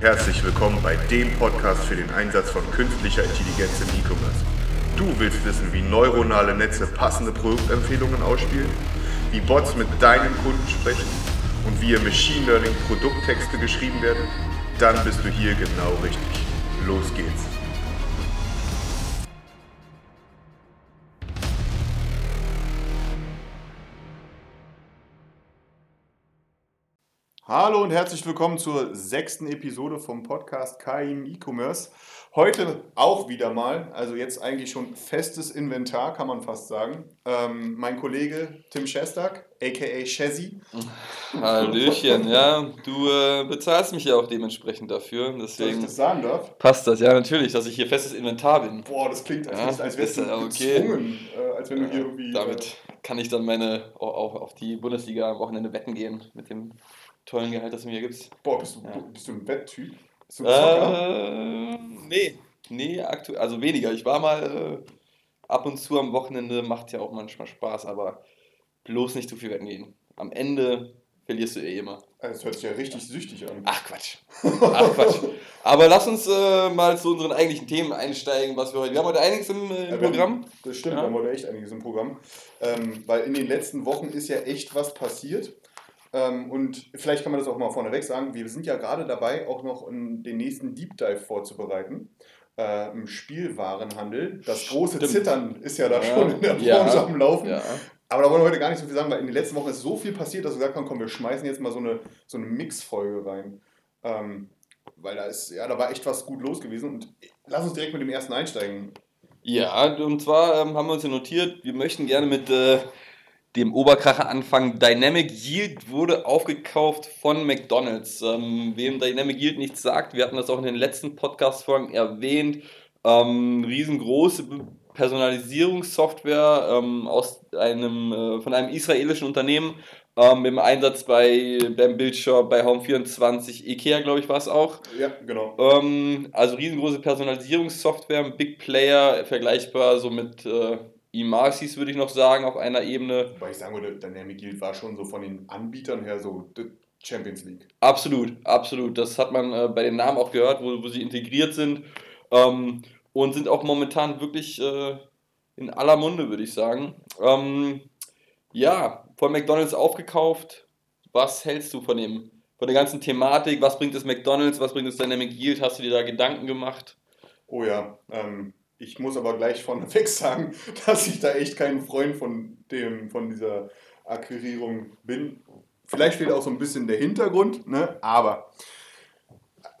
Herzlich willkommen bei dem Podcast für den Einsatz von künstlicher Intelligenz im E-Commerce. Du willst wissen, wie neuronale Netze passende Produktempfehlungen ausspielen, wie Bots mit deinen Kunden sprechen und wie im Machine Learning Produkttexte geschrieben werden? Dann bist du hier genau richtig. Los geht's. Hallo und herzlich willkommen zur sechsten Episode vom Podcast KI im E-Commerce. Heute auch wieder mal, also jetzt eigentlich schon festes Inventar, kann man fast sagen. Ähm, mein Kollege Tim Schestak, aka Chezzy. Hallöchen, ja. Du äh, bezahlst mich ja auch dementsprechend dafür. Deswegen Dass ich das sagen darf? Passt das, ja, natürlich, dass ich hier festes Inventar bin. Boah, das klingt, als, ja, als wärst du okay. gezwungen, äh, als wenn du hier irgendwie. Damit äh, kann ich dann meine auch auf die Bundesliga am Wochenende wetten gehen mit dem tollen Gehalt, das du mir gibst. Boah, bist du, ja. bist du ein Wetttyp? Bist du? Äh, nee, nee, aktuell, also weniger. Ich war mal äh, ab und zu am Wochenende, macht ja auch manchmal Spaß, aber bloß nicht zu viel wetten gehen. Am Ende verlierst du eh immer. Also das hört sich ja richtig süchtig an. Ach Quatsch. Ach Quatsch. Aber lass uns äh, mal zu unseren eigentlichen Themen einsteigen, was wir heute. Wir haben heute einiges im, äh, im Programm. das stimmt, ja. wir haben heute echt einiges im Programm. Ähm, weil in den letzten Wochen ist ja echt was passiert. Ähm, und vielleicht kann man das auch mal vorneweg sagen, wir sind ja gerade dabei, auch noch den nächsten Deep Dive vorzubereiten. Äh, Im Spielwarenhandel. Das große Stimmt. Zittern ist ja da ja, schon in der Branche ja, am Laufen. Ja. Aber da wollen wir heute gar nicht so viel sagen, weil in den letzten Wochen ist so viel passiert, dass wir gesagt haben, komm, wir schmeißen jetzt mal so eine, so eine Mix-Folge rein. Ähm, weil da ist, ja, da war echt was gut los gewesen. Und lass uns direkt mit dem ersten einsteigen. Ja, und zwar ähm, haben wir uns ja notiert, wir möchten gerne mit äh, dem Oberkracher anfangen. Dynamic Yield wurde aufgekauft von McDonald's. Ähm, wem Dynamic Yield nichts sagt, wir hatten das auch in den letzten Podcast-Folgen erwähnt. Ähm, riesengroße Personalisierungssoftware ähm, aus einem, äh, von einem israelischen Unternehmen ähm, im Einsatz bei beim Bildshop, bei Home24, Ikea, glaube ich, war es auch. Ja, genau. Ähm, also riesengroße Personalisierungssoftware, ein Big Player, vergleichbar so mit äh, Imasis würde ich noch sagen, auf einer Ebene. Wobei ich sagen würde, Dynamic Yield war schon so von den Anbietern her so Champions League. Absolut, absolut. Das hat man äh, bei den Namen auch gehört, wo, wo sie integriert sind. Ähm, und sind auch momentan wirklich äh, in aller Munde, würde ich sagen. Ähm, ja, von McDonalds aufgekauft. Was hältst du von dem, von der ganzen Thematik? Was bringt es McDonalds? Was bringt es Dynamic Yield? Hast du dir da Gedanken gemacht? Oh ja, ähm, ich muss aber gleich vorneweg sagen, dass ich da echt kein Freund von, dem, von dieser Akquirierung bin. Vielleicht fehlt auch so ein bisschen der Hintergrund, ne? aber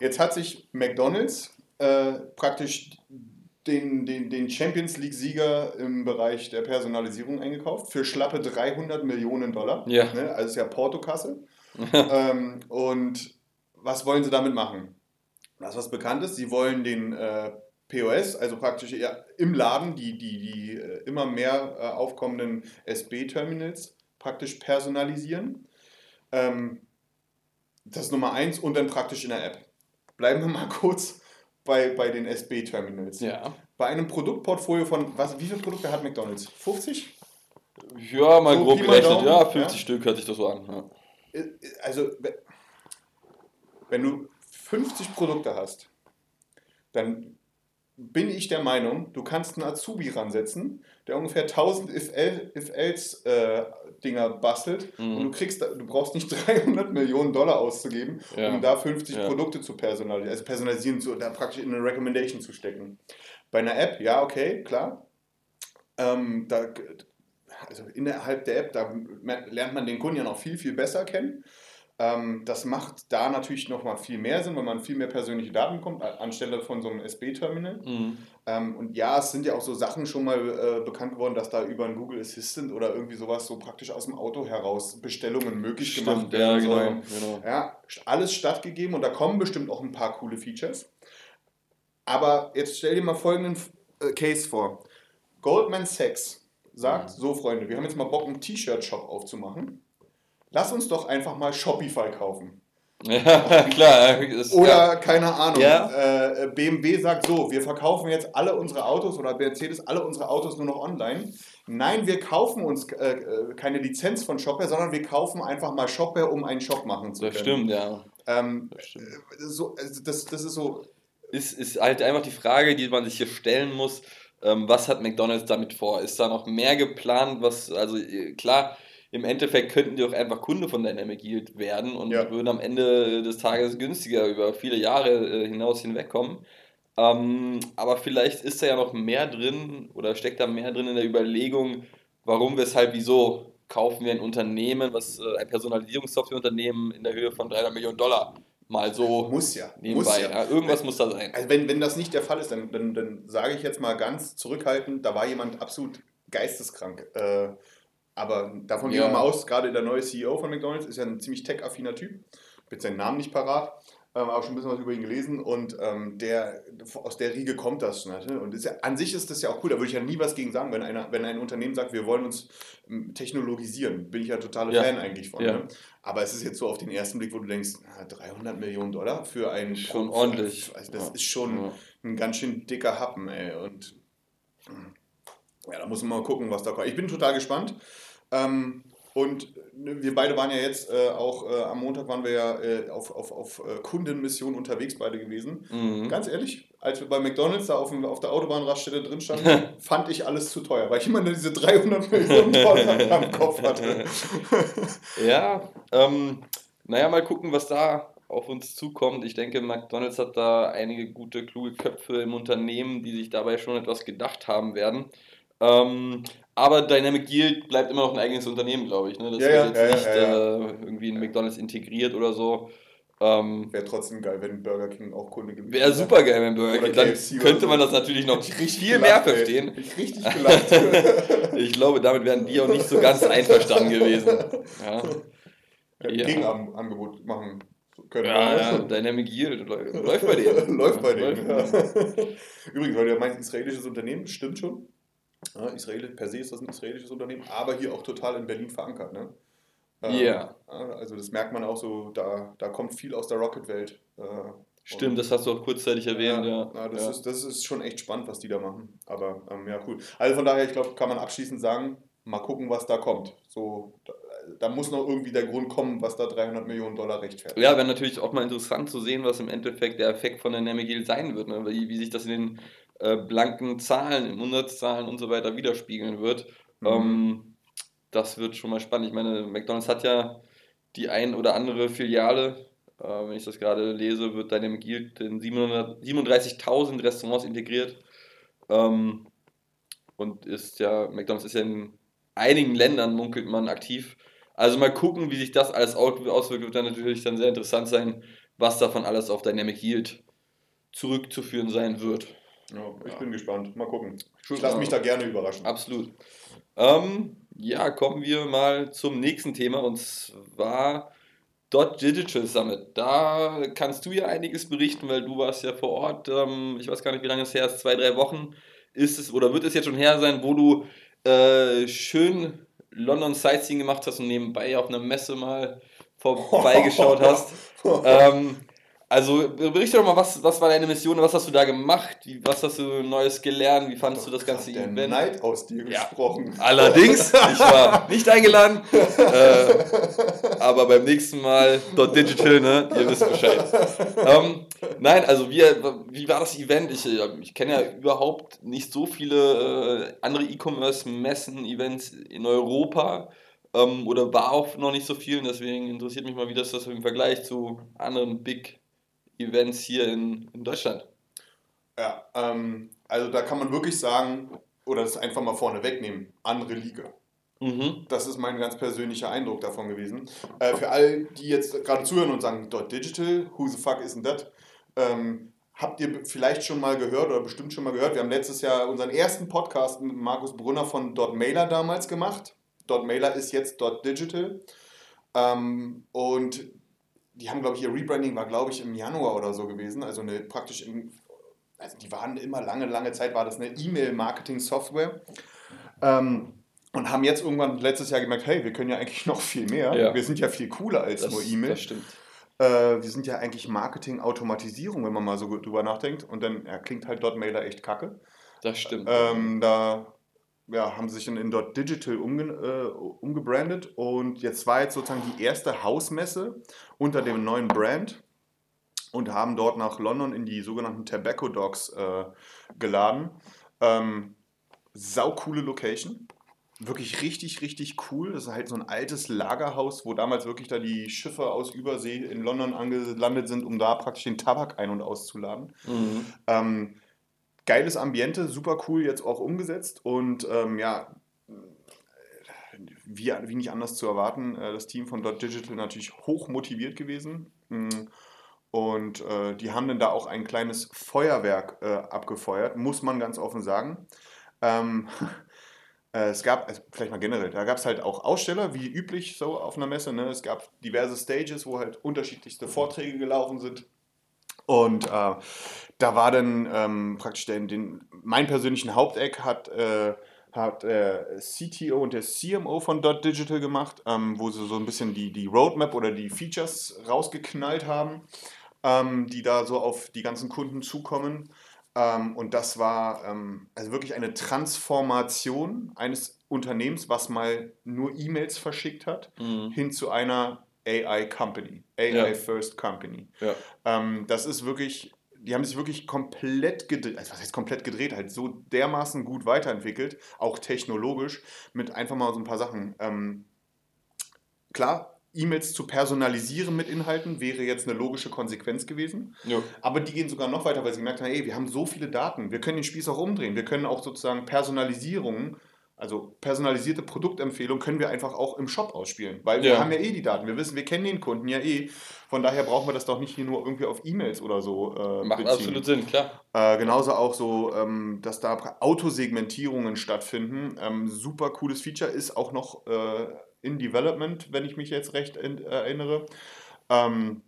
jetzt hat sich McDonald's äh, praktisch den, den, den Champions League-Sieger im Bereich der Personalisierung eingekauft für schlappe 300 Millionen Dollar. Ja. Ne? Also ist ja Portokasse. ähm, und was wollen sie damit machen? Das, was bekannt ist, sie wollen den äh, POS, also praktisch im Laden die, die, die äh, immer mehr äh, aufkommenden SB-Terminals praktisch personalisieren. Ähm, das ist Nummer eins und dann praktisch in der App. Bleiben wir mal kurz bei, bei den SB-Terminals. Ja. Bei einem Produktportfolio von, was, wie viele Produkte hat McDonalds? 50? Ja, mal so grob gerechnet, ja, 50 ja? Stück hört sich das so an. Ja. Äh, also, wenn du 50 Produkte hast, dann bin ich der Meinung, du kannst einen Azubi ransetzen, der ungefähr 1000 If-Else-Dinger äh, bastelt mhm. und du kriegst, du brauchst nicht 300 Millionen Dollar auszugeben, ja. um da 50 ja. Produkte zu personalisieren, also personalisieren, zu, da praktisch in eine Recommendation zu stecken. Bei einer App, ja, okay, klar. Ähm, da, also innerhalb der App, da lernt man den Kunden ja noch viel, viel besser kennen. Ähm, das macht da natürlich nochmal viel mehr Sinn, weil man viel mehr persönliche Daten bekommt, anstelle von so einem SB-Terminal. Mhm. Ähm, und ja, es sind ja auch so Sachen schon mal äh, bekannt geworden, dass da über ein Google Assistant oder irgendwie sowas so praktisch aus dem Auto heraus Bestellungen möglich Stimmt, gemacht werden ja, sollen. Genau, genau. Ja, alles stattgegeben und da kommen bestimmt auch ein paar coole Features. Aber jetzt stell dir mal folgenden äh, Case vor. Goldman Sachs sagt, mhm. so Freunde, wir haben jetzt mal Bock, einen T-Shirt-Shop aufzumachen lass uns doch einfach mal Shopify kaufen. Ja, klar. Oder, keine Ahnung, ja. äh, BMW sagt so, wir verkaufen jetzt alle unsere Autos oder Mercedes alle unsere Autos nur noch online. Nein, wir kaufen uns äh, äh keine Lizenz von Shopware, sondern wir kaufen einfach mal Shopware, um einen Shop machen zu können. Das stimmt, ja. Ähm, das, stimmt. Äh, so, also das, das ist so... Ist, ist halt einfach die Frage, die man sich hier stellen muss, ähm, was hat McDonald's damit vor? Ist da noch mehr geplant? Was, also äh, klar, im Endeffekt könnten die auch einfach Kunde von Dynamic Yield werden und ja. würden am Ende des Tages günstiger über viele Jahre äh, hinaus hinwegkommen. Ähm, aber vielleicht ist da ja noch mehr drin oder steckt da mehr drin in der Überlegung, warum, weshalb, wieso kaufen wir ein Unternehmen, was äh, ein Personalisierungssoftwareunternehmen in der Höhe von 300 Millionen Dollar mal so muss ja, nebenbei. Muss ja. ja. Irgendwas muss da sein. Also wenn, wenn das nicht der Fall ist, dann, dann, dann sage ich jetzt mal ganz zurückhaltend, da war jemand absolut geisteskrank. Äh, aber davon gehen wir mal aus, gerade der neue CEO von McDonalds ist ja ein ziemlich tech-affiner Typ. Ich jetzt seinen Namen nicht parat, ähm, aber schon ein bisschen was über ihn gelesen und ähm, der, aus der Riege kommt das. Ne? Und ja, an sich ist das ja auch cool, da würde ich ja nie was gegen sagen, wenn, einer, wenn ein Unternehmen sagt, wir wollen uns ähm, technologisieren. Bin ich ja totaler ja. Fan eigentlich von. Ja. Ne? Aber es ist jetzt so auf den ersten Blick, wo du denkst, 300 Millionen Dollar für einen Schon Pro ordentlich. Also das ja. ist schon ein ganz schön dicker Happen, ey. Und hm, ja, da muss man mal gucken, was da kommt. Ich bin total gespannt. Ähm, und ne, wir beide waren ja jetzt äh, auch äh, am Montag waren wir ja äh, auf, auf, auf äh, Kundenmission unterwegs beide gewesen. Mhm. Ganz ehrlich, als wir bei McDonalds da auf, auf der Autobahnraststelle drin standen, fand ich alles zu teuer, weil ich immer nur diese 300 Millionen Dollar am Kopf hatte. ja, ähm, naja, mal gucken, was da auf uns zukommt. Ich denke, McDonalds hat da einige gute, kluge Köpfe im Unternehmen, die sich dabei schon etwas gedacht haben werden. Ähm, aber Dynamic Yield bleibt immer noch ein eigenes Unternehmen, glaube ich. Ne? Das ja, wird ja, jetzt ja, nicht äh, irgendwie in McDonalds integriert oder so. Ähm, wäre trotzdem geil, wenn Burger King auch Kunde gewesen wäre. Wäre super geil, wenn Burger King. Dann könnte man das natürlich noch viel gelacht, mehr verstehen. Ich richtig gelacht. ich glaube, damit wären die auch nicht so ganz einverstanden gewesen. Ja. Ja. Gegenangebot machen können. Ja, ja, Dynamic Yield läuft bei denen. läuft bei denen. Ja. Übrigens, weil du ja meinst, israelisches Unternehmen, stimmt schon. Ja, Israel, per se ist das ein israelisches Unternehmen, aber hier auch total in Berlin verankert. Ne? Ja. Yeah. Also das merkt man auch so, da, da kommt viel aus der Rocket-Welt. Äh, Stimmt, das hast du auch kurzzeitig erwähnt, ja. ja. das, Ist, das ist schon echt spannend, was die da machen. Aber ähm, ja, cool. Also von daher, ich glaube, kann man abschließend sagen, mal gucken, was da kommt. So, da, da, muss noch irgendwie der Grund kommen, was da 300 Millionen Dollar rechtfertigt. Ja, wäre natürlich auch mal interessant zu sehen, was im Endeffekt der Effekt von der Namegil sein wird. Ne? Wie, wie sich das in den äh, blanken Zahlen, in Hundertszahlen und so weiter widerspiegeln wird. Mhm. Ähm, das wird schon mal spannend. Ich meine, McDonalds hat ja die ein oder andere Filiale. Äh, wenn ich das gerade lese, wird Dynamic Yield in 37.000 Restaurants integriert. Ähm, und ist ja, McDonalds ist ja in einigen Ländern, munkelt man, aktiv. Also mal gucken, wie sich das alles auswirkt, wird dann natürlich dann sehr interessant sein, was davon alles auf Dynamic Yield zurückzuführen sein wird. Ja, ich ja. bin gespannt. Mal gucken. Ich lasse mich da gerne überraschen. Absolut. Ähm, ja, kommen wir mal zum nächsten Thema und zwar Dot Digital Summit. Da kannst du ja einiges berichten, weil du warst ja vor Ort. Ähm, ich weiß gar nicht, wie lange es her ist, zwei, drei Wochen ist es oder wird es jetzt schon her sein, wo du äh, schön London Sightseeing gemacht hast und nebenbei auf einer Messe mal vorbeigeschaut hast. ähm, also berichte doch mal, was, was war deine Mission, was hast du da gemacht, wie, was hast du Neues gelernt, wie fandest du das ganze der Event? Neid aus dir ja. gesprochen. Allerdings, ich war nicht eingeladen, äh, aber beim nächsten Mal dort digital, ne, ihr wisst Bescheid. Ähm, nein, also wie, wie war das Event? Ich, ich kenne ja überhaupt nicht so viele äh, andere E-Commerce-Messen, Events in Europa ähm, oder war auch noch nicht so viel, deswegen interessiert mich mal, wie das, das im Vergleich zu anderen Big Events hier in, in Deutschland. Ja, ähm, also da kann man wirklich sagen, oder das einfach mal vorne wegnehmen, andere Liga. Mhm. Das ist mein ganz persönlicher Eindruck davon gewesen. Äh, für all die jetzt gerade zuhören und sagen, dort digital, who the fuck isn't that? Ähm, habt ihr vielleicht schon mal gehört oder bestimmt schon mal gehört? Wir haben letztes Jahr unseren ersten Podcast mit Markus Brunner von Dot Mailer damals gemacht. Dot Mailer ist jetzt Dot Digital. Ähm, und die haben, glaube ich, ihr Rebranding war, glaube ich, im Januar oder so gewesen. Also eine praktisch im, also die waren immer lange, lange Zeit, war das eine E-Mail-Marketing-Software. Ähm, und haben jetzt irgendwann letztes Jahr gemerkt, hey, wir können ja eigentlich noch viel mehr. Ja. Wir sind ja viel cooler als das, nur E-Mail. Das stimmt. Äh, wir sind ja eigentlich Marketing-Automatisierung, wenn man mal so drüber nachdenkt. Und dann ja, klingt halt Mailer echt kacke. Das stimmt. Ähm, da ja, haben sich in, in Dot Digital umge, äh, umgebrandet und jetzt war jetzt sozusagen die erste Hausmesse unter dem neuen Brand und haben dort nach London in die sogenannten Tobacco Dogs äh, geladen. Ähm, saukoole Location. Wirklich richtig, richtig cool. Das ist halt so ein altes Lagerhaus, wo damals wirklich da die Schiffe aus Übersee in London angelandet sind, um da praktisch den Tabak ein- und auszuladen. Mhm. Ähm, geiles Ambiente, super cool jetzt auch umgesetzt und ähm, ja, wie, wie nicht anders zu erwarten, äh, das Team von Dot Digital natürlich hoch motiviert gewesen. Mm, und äh, die haben dann da auch ein kleines Feuerwerk äh, abgefeuert, muss man ganz offen sagen. Ähm, äh, es gab, also vielleicht mal generell, da gab es halt auch Aussteller, wie üblich so auf einer Messe. Ne? Es gab diverse Stages, wo halt unterschiedlichste Vorträge gelaufen sind. Und äh, da war dann ähm, praktisch den, den, mein persönlichen Haupteck hat, äh, hat äh, CTO und der CMO von Dot Digital gemacht, ähm, wo sie so ein bisschen die, die Roadmap oder die Features rausgeknallt haben, ähm, die da so auf die ganzen Kunden zukommen. Ähm, und das war ähm, also wirklich eine Transformation eines Unternehmens, was mal nur E-Mails verschickt hat, mhm. hin zu einer AI Company, AI ja. First Company. Ja. Ähm, das ist wirklich, die haben sich wirklich komplett gedreht, also was heißt komplett gedreht, halt so dermaßen gut weiterentwickelt, auch technologisch, mit einfach mal so ein paar Sachen. Ähm, klar, E-Mails zu personalisieren mit Inhalten wäre jetzt eine logische Konsequenz gewesen. Ja. Aber die gehen sogar noch weiter, weil sie gemerkt haben, ey, wir haben so viele Daten, wir können den Spieß auch umdrehen, wir können auch sozusagen Personalisierungen also personalisierte Produktempfehlung können wir einfach auch im Shop ausspielen, weil wir haben ja eh die Daten. Wir wissen, wir kennen den Kunden ja eh. Von daher brauchen wir das doch nicht hier nur irgendwie auf E-Mails oder so äh, Macht beziehen. absolut Sinn, klar. Äh, genauso auch so, ähm, dass da Autosegmentierungen stattfinden. Ähm, super cooles Feature ist auch noch äh, in Development, wenn ich mich jetzt recht erinnere. Ähm,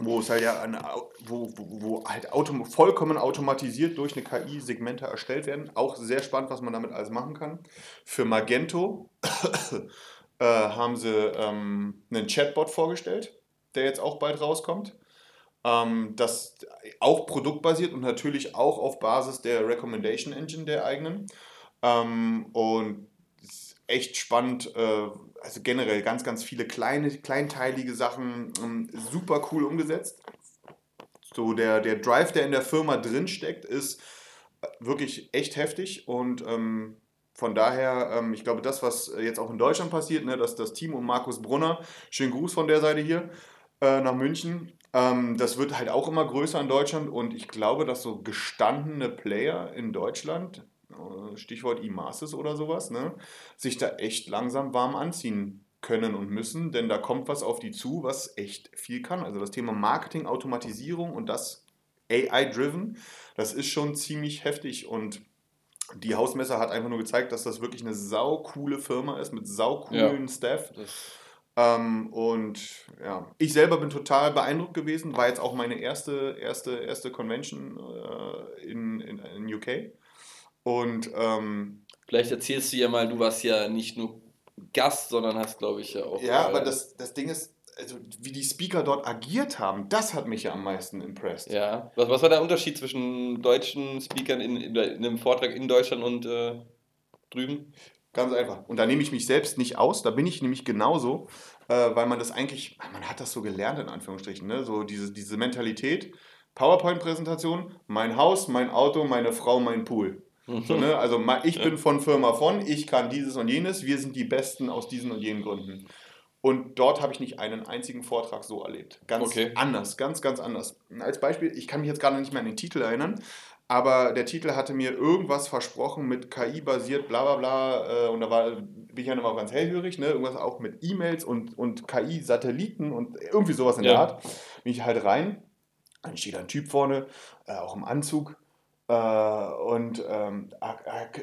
wo es halt ja eine, wo, wo, wo halt autom vollkommen automatisiert durch eine KI Segmente erstellt werden. Auch sehr spannend, was man damit alles machen kann. Für Magento äh, haben sie ähm, einen Chatbot vorgestellt, der jetzt auch bald rauskommt. Ähm, das auch produktbasiert und natürlich auch auf Basis der Recommendation Engine der eigenen. Ähm, und echt spannend, äh, also generell ganz, ganz viele kleine, kleinteilige Sachen, ähm, super cool umgesetzt. So der, der Drive, der in der Firma drin steckt, ist äh, wirklich echt heftig und ähm, von daher, ähm, ich glaube, das, was jetzt auch in Deutschland passiert, ne, dass das Team um Markus Brunner, schönen Gruß von der Seite hier äh, nach München, ähm, das wird halt auch immer größer in Deutschland und ich glaube, dass so gestandene Player in Deutschland äh, Stichwort E-Masters oder sowas, ne, sich da echt langsam warm anziehen können und müssen, denn da kommt was auf die zu, was echt viel kann. Also das Thema Marketing, Automatisierung und das AI-driven, das ist schon ziemlich heftig und die Hausmesse hat einfach nur gezeigt, dass das wirklich eine saukoole Firma ist mit saucoolen ja, Staff. Ähm, und ja, ich selber bin total beeindruckt gewesen, war jetzt auch meine erste, erste, erste Convention äh, in, in, in UK. Und ähm, vielleicht erzählst du ja mal, du warst ja nicht nur Gast, sondern hast, glaube ich, ja auch. Ja, äh, aber das, das Ding ist, also wie die Speaker dort agiert haben, das hat mich ja am meisten impressed. Ja. Was, was war der Unterschied zwischen deutschen Speakern in, in, in einem Vortrag in Deutschland und äh, drüben? Ganz einfach. Und da nehme ich mich selbst nicht aus, da bin ich nämlich genauso, äh, weil man das eigentlich, man hat das so gelernt in Anführungsstrichen, ne? so diese, diese Mentalität, PowerPoint-Präsentation, mein Haus, mein Auto, meine Frau, mein Pool. So, ne? Also ich bin von Firma von, ich kann dieses und jenes, wir sind die Besten aus diesen und jenen Gründen. Und dort habe ich nicht einen einzigen Vortrag so erlebt. Ganz okay. anders, ganz, ganz anders. Als Beispiel, ich kann mich jetzt gerade nicht mehr an den Titel erinnern, aber der Titel hatte mir irgendwas versprochen mit KI basiert, bla bla bla. Äh, und da war, bin ich ja immer ganz hellhörig, ne? irgendwas auch mit E-Mails und, und KI-Satelliten und irgendwie sowas in ja. der Art. Bin ich halt rein, dann steht ein Typ vorne, äh, auch im Anzug, und ähm,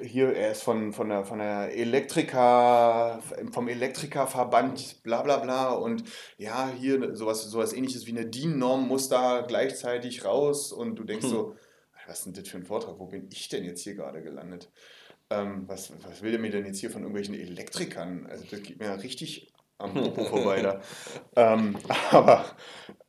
hier, er ist von, von, der, von der Elektriker, vom Elektrikerverband, bla bla bla. Und ja, hier sowas, sowas ähnliches wie eine DIN-Norm muss da gleichzeitig raus. Und du denkst hm. so, was ist denn das für ein Vortrag? Wo bin ich denn jetzt hier gerade gelandet? Ähm, was, was will der mir denn jetzt hier von irgendwelchen Elektrikern? Also das geht mir richtig am Popo vorbei da. ähm, aber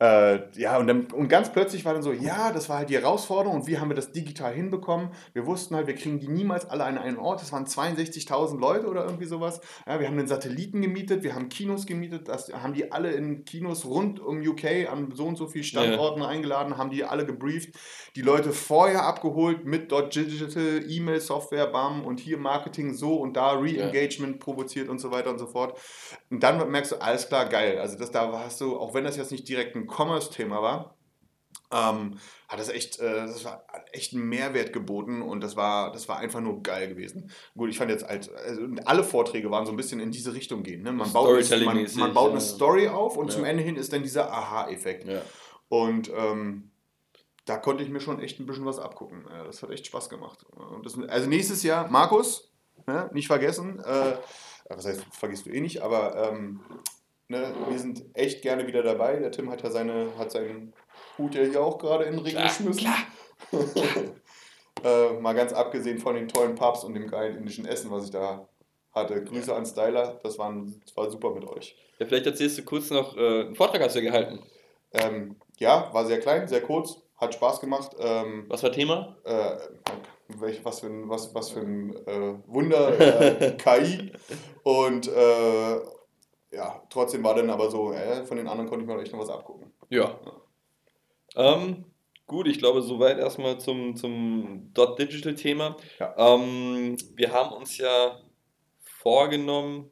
Äh, ja, und, dann, und ganz plötzlich war dann so, ja, das war halt die Herausforderung und wie haben wir das digital hinbekommen? Wir wussten halt, wir kriegen die niemals alle an einen Ort. Das waren 62.000 Leute oder irgendwie sowas. Ja, wir haben den Satelliten gemietet, wir haben Kinos gemietet, das haben die alle in Kinos rund um UK an so und so vielen Standorten ja. eingeladen, haben die alle gebrieft, die Leute vorher abgeholt mit dort Digital, E-Mail-Software, BAM und hier Marketing so und da Re-Engagement ja. provoziert und so weiter und so fort. Und dann merkst du, alles klar, geil. Also das da hast du, auch wenn das jetzt nicht direkt ein Commerce-Thema war, ähm, hat das echt, äh, das war echt einen Mehrwert geboten und das war, das war einfach nur geil gewesen. Gut, ich fand jetzt halt, also alle Vorträge waren so ein bisschen in diese Richtung gehen. Ne? Man, baut, man, man baut eine Story auf und ja. zum Ende hin ist dann dieser Aha-Effekt. Ja. Und ähm, da konnte ich mir schon echt ein bisschen was abgucken. Das hat echt Spaß gemacht. Das, also nächstes Jahr, Markus, ne, nicht vergessen, äh, was heißt, vergisst du eh nicht, aber ähm, Ne, wir sind echt gerne wieder dabei. Der Tim hat ja seine, hat seinen Hut ja hier auch gerade in den Ring klar, geschmissen. Klar. äh, mal ganz abgesehen von den tollen Pubs und dem geilen indischen Essen, was ich da hatte. Grüße an Styler, das, waren, das war super mit euch. Ja, vielleicht erzählst du kurz noch, äh, einen Vortrag hast du ja gehalten. Ähm, ja, war sehr klein, sehr kurz, hat Spaß gemacht. Ähm, was war Thema? Äh, was für ein, was, was für ein äh, Wunder, äh, KI. Und äh, ja, trotzdem war dann aber so, äh, von den anderen konnte ich mir echt noch was abgucken. Ja. ja. Ähm, gut, ich glaube, soweit erstmal zum, zum Dot Digital Thema. Ja. Ähm, wir haben uns ja vorgenommen,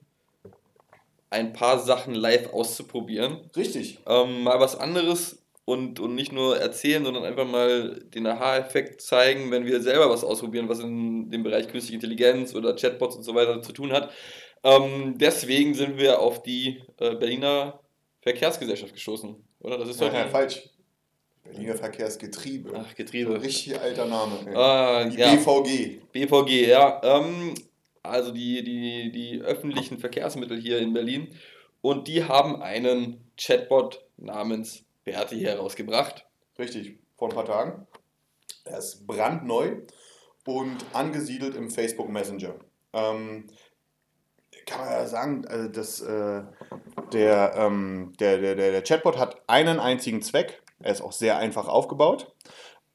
ein paar Sachen live auszuprobieren. Richtig. Ähm, mal was anderes und, und nicht nur erzählen, sondern einfach mal den Aha-Effekt zeigen, wenn wir selber was ausprobieren, was in dem Bereich künstliche Intelligenz oder Chatbots und so weiter zu tun hat. Ähm, deswegen sind wir auf die äh, Berliner Verkehrsgesellschaft gestoßen, oder? Das ist ja, ja falsch. Berliner Verkehrsgetriebe. Ach, Getriebe. So richtig alter Name. Äh, die ja. BVG. BVG, ja. Ähm, also die, die, die öffentlichen Verkehrsmittel hier in Berlin. Und die haben einen Chatbot namens Berti herausgebracht. Richtig, vor ein paar Tagen. Er ist brandneu und angesiedelt im Facebook Messenger. Ähm, kann man ja sagen, also das, äh, der, ähm, der, der, der Chatbot hat einen einzigen Zweck. Er ist auch sehr einfach aufgebaut.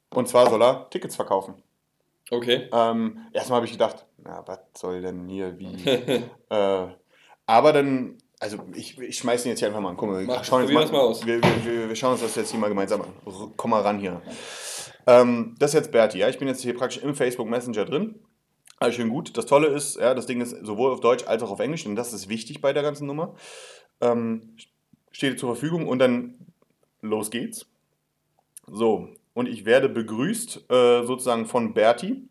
Und zwar soll er Tickets verkaufen. Okay. Ähm, erstmal habe ich gedacht, na, was soll denn hier wie? äh, aber dann, also ich, ich schmeiße ihn jetzt hier einfach mal an. Guck mal, wir, schauen mal, mal aus. Wir, wir, wir, schauen uns das jetzt hier mal gemeinsam an. Komm mal ran hier. Ähm, das ist jetzt Berti, ja. Ich bin jetzt hier praktisch im Facebook Messenger drin. Alles schön gut. Das Tolle ist, ja, das Ding ist sowohl auf Deutsch als auch auf Englisch, und das ist wichtig bei der ganzen Nummer. Ähm, steht zur Verfügung und dann los geht's. So, und ich werde begrüßt äh, sozusagen von Berti,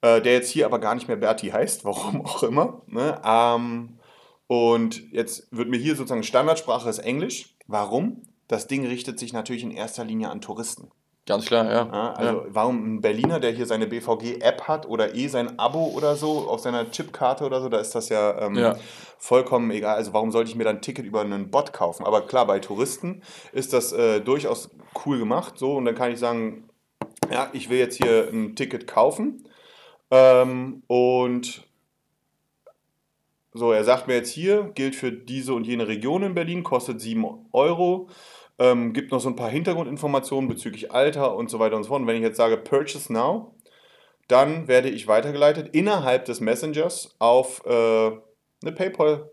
äh, der jetzt hier aber gar nicht mehr Berti heißt, warum auch immer. Ne? Ähm, und jetzt wird mir hier sozusagen Standardsprache ist Englisch. Warum? Das Ding richtet sich natürlich in erster Linie an Touristen. Ganz klar, ja. ja also ja. warum ein Berliner, der hier seine BVG-App hat oder eh sein Abo oder so auf seiner Chipkarte oder so, da ist das ja, ähm, ja, vollkommen egal. Also warum sollte ich mir dann ein Ticket über einen Bot kaufen? Aber klar, bei Touristen ist das äh, durchaus cool gemacht. So, und dann kann ich sagen, ja, ich will jetzt hier ein Ticket kaufen. Ähm, und so, er sagt mir jetzt hier, gilt für diese und jene Region in Berlin, kostet 7 Euro. Ähm, gibt noch so ein paar Hintergrundinformationen bezüglich Alter und so weiter und so fort. Und wenn ich jetzt sage Purchase Now, dann werde ich weitergeleitet innerhalb des Messengers auf äh, eine PayPal,